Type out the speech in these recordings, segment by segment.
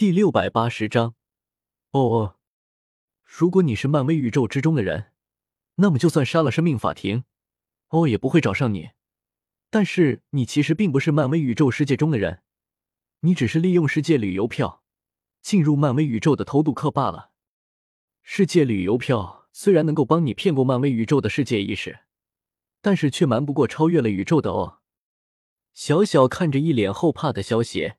第六百八十章，哦哦，如果你是漫威宇宙之中的人，那么就算杀了生命法庭，哦也不会找上你。但是你其实并不是漫威宇宙世界中的人，你只是利用世界旅游票进入漫威宇宙的偷渡客罢了。世界旅游票虽然能够帮你骗过漫威宇宙的世界意识，但是却瞒不过超越了宇宙的哦。小小看着一脸后怕的萧邪。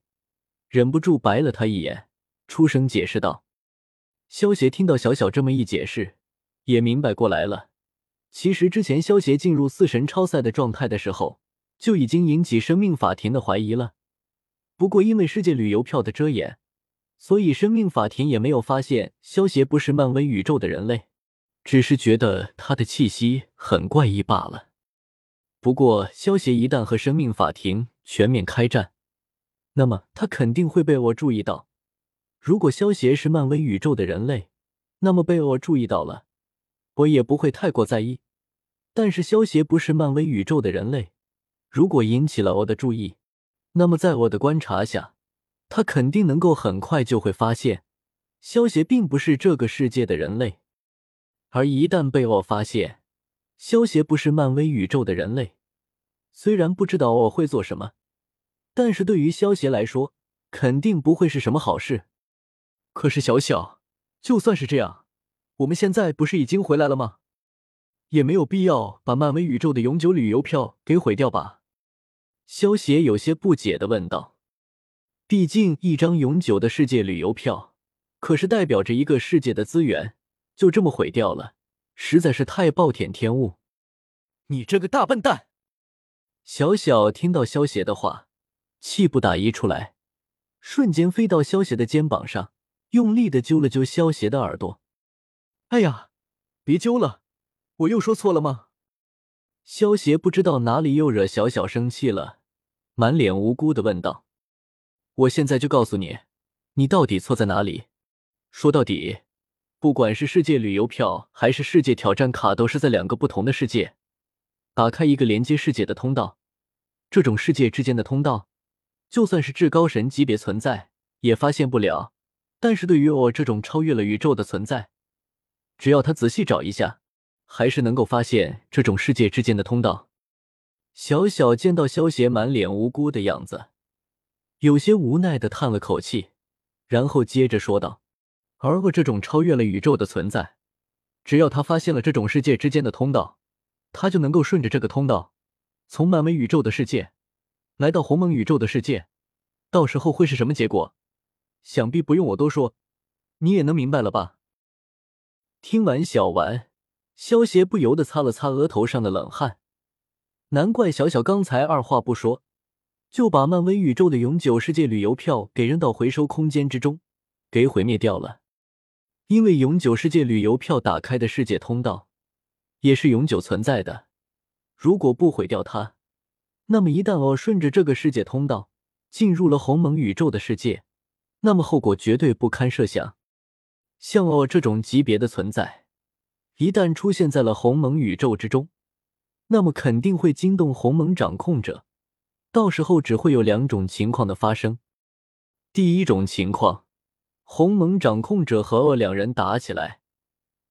忍不住白了他一眼，出声解释道：“萧协听到小小这么一解释，也明白过来了。其实之前萧协进入四神超赛的状态的时候，就已经引起生命法庭的怀疑了。不过因为世界旅游票的遮掩，所以生命法庭也没有发现萧协不是漫威宇宙的人类，只是觉得他的气息很怪异罢了。不过萧协一旦和生命法庭全面开战，那么他肯定会被我注意到。如果萧协是漫威宇宙的人类，那么被我注意到了，我也不会太过在意。但是萧协不是漫威宇宙的人类，如果引起了我的注意，那么在我的观察下，他肯定能够很快就会发现萧协并不是这个世界的人类。而一旦被我发现萧协不是漫威宇宙的人类，虽然不知道我会做什么。但是对于萧协来说，肯定不会是什么好事。可是小小，就算是这样，我们现在不是已经回来了吗？也没有必要把漫威宇宙的永久旅游票给毁掉吧？萧协有些不解的问道。毕竟一张永久的世界旅游票，可是代表着一个世界的资源，就这么毁掉了，实在是太暴殄天物。你这个大笨蛋！小小听到萧协的话。气不打一处来，瞬间飞到萧邪的肩膀上，用力的揪了揪萧邪的耳朵。哎呀，别揪了，我又说错了吗？萧邪不知道哪里又惹小小生气了，满脸无辜的问道：“我现在就告诉你，你到底错在哪里？说到底，不管是世界旅游票还是世界挑战卡，都是在两个不同的世界打开一个连接世界的通道。这种世界之间的通道。”就算是至高神级别存在也发现不了，但是对于我这种超越了宇宙的存在，只要他仔细找一下，还是能够发现这种世界之间的通道。小小见到萧邪满脸无辜的样子，有些无奈的叹了口气，然后接着说道：“而我这种超越了宇宙的存在，只要他发现了这种世界之间的通道，他就能够顺着这个通道，从漫威宇宙的世界。”来到鸿蒙宇宙的世界，到时候会是什么结果？想必不用我多说，你也能明白了吧？听完小丸，萧协不由得擦了擦额头上的冷汗。难怪小小刚才二话不说，就把漫威宇宙的永久世界旅游票给扔到回收空间之中，给毁灭掉了。因为永久世界旅游票打开的世界通道，也是永久存在的。如果不毁掉它，那么一旦我顺着这个世界通道进入了鸿蒙宇宙的世界，那么后果绝对不堪设想。像我这种级别的存在，一旦出现在了鸿蒙宇宙之中，那么肯定会惊动鸿蒙掌控者。到时候只会有两种情况的发生：第一种情况，鸿蒙掌控者和我两人打起来，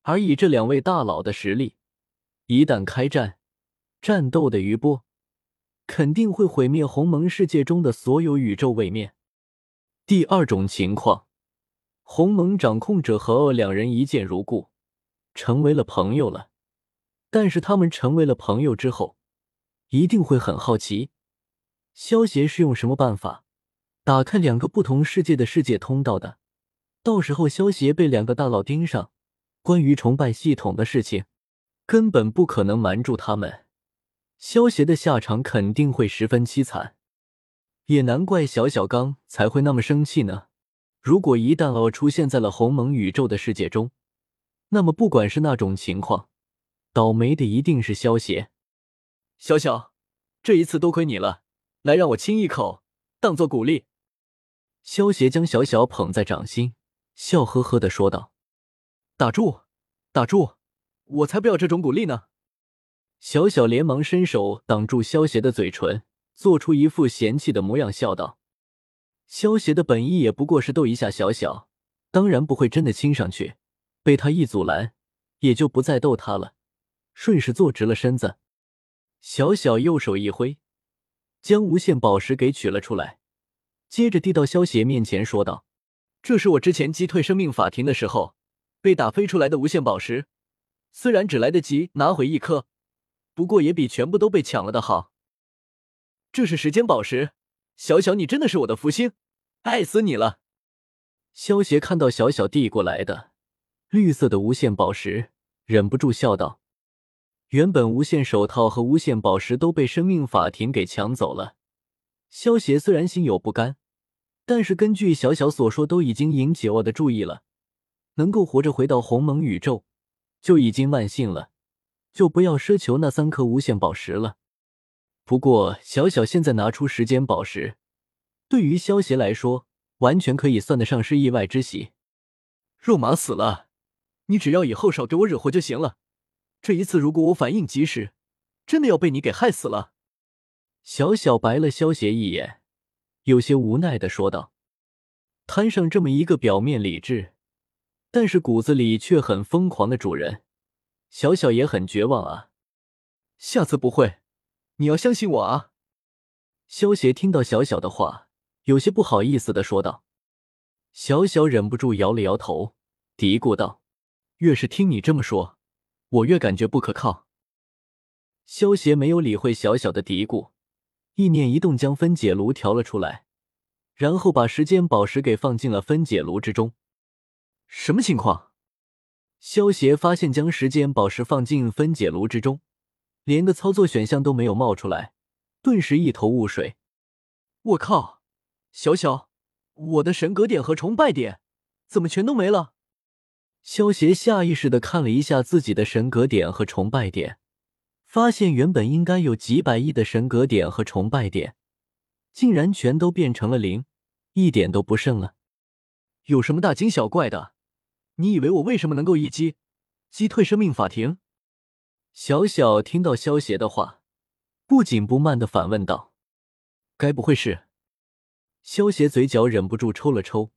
而以这两位大佬的实力，一旦开战，战斗的余波。肯定会毁灭鸿蒙世界中的所有宇宙位面。第二种情况，鸿蒙掌控者和恶两人一见如故，成为了朋友了。但是他们成为了朋友之后，一定会很好奇，萧协是用什么办法打开两个不同世界的世界通道的。到时候萧协被两个大佬盯上，关于崇拜系统的事情，根本不可能瞒住他们。萧协的下场肯定会十分凄惨，也难怪小小刚才会那么生气呢。如果一旦我出现在了鸿蒙宇宙的世界中，那么不管是那种情况，倒霉的一定是萧协。小小，这一次多亏你了，来让我亲一口，当做鼓励。萧协将小小捧在掌心，笑呵呵的说道：“打住，打住，我才不要这种鼓励呢。”小小连忙伸手挡住萧邪的嘴唇，做出一副嫌弃的模样，笑道：“萧协的本意也不过是逗一下小小，当然不会真的亲上去。被他一阻拦，也就不再逗他了，顺势坐直了身子。小小右手一挥，将无限宝石给取了出来，接着递到萧协面前，说道：“这是我之前击退生命法庭的时候被打飞出来的无限宝石，虽然只来得及拿回一颗，不过也比全部都被抢了的好。这是时间宝石，小小你真的是我的福星，爱死你了。”萧协看到小小递过来的绿色的无限宝石，忍不住笑道。原本无限手套和无限宝石都被生命法庭给抢走了。萧协虽然心有不甘，但是根据小小所说，都已经引起我的注意了，能够活着回到鸿蒙宇宙，就已经万幸了，就不要奢求那三颗无限宝石了。不过，小小现在拿出时间宝石，对于萧协来说，完全可以算得上是意外之喜。肉麻死了，你只要以后少给我惹祸就行了。这一次，如果我反应及时，真的要被你给害死了。小小白了萧邪一眼，有些无奈的说道：“摊上这么一个表面理智，但是骨子里却很疯狂的主人，小小也很绝望啊。下次不会，你要相信我啊。”萧邪听到小小的话，有些不好意思的说道。小小忍不住摇了摇头，嘀咕道：“越是听你这么说。”我越感觉不可靠。萧邪没有理会小小的嘀咕，意念一动，将分解炉调了出来，然后把时间宝石给放进了分解炉之中。什么情况？萧协发现将时间宝石放进分解炉之中，连个操作选项都没有冒出来，顿时一头雾水。我靠！小小，我的神格点和崇拜点怎么全都没了？萧协下意识的看了一下自己的神格点和崇拜点，发现原本应该有几百亿的神格点和崇拜点，竟然全都变成了零，一点都不剩了。有什么大惊小怪的？你以为我为什么能够一击击退生命法庭？小小听到萧协的话，不紧不慢的反问道：“该不会是？”萧协嘴角忍不住抽了抽，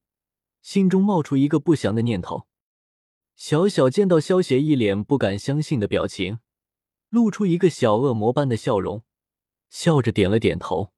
心中冒出一个不祥的念头。小小见到萧邪一脸不敢相信的表情，露出一个小恶魔般的笑容，笑着点了点头。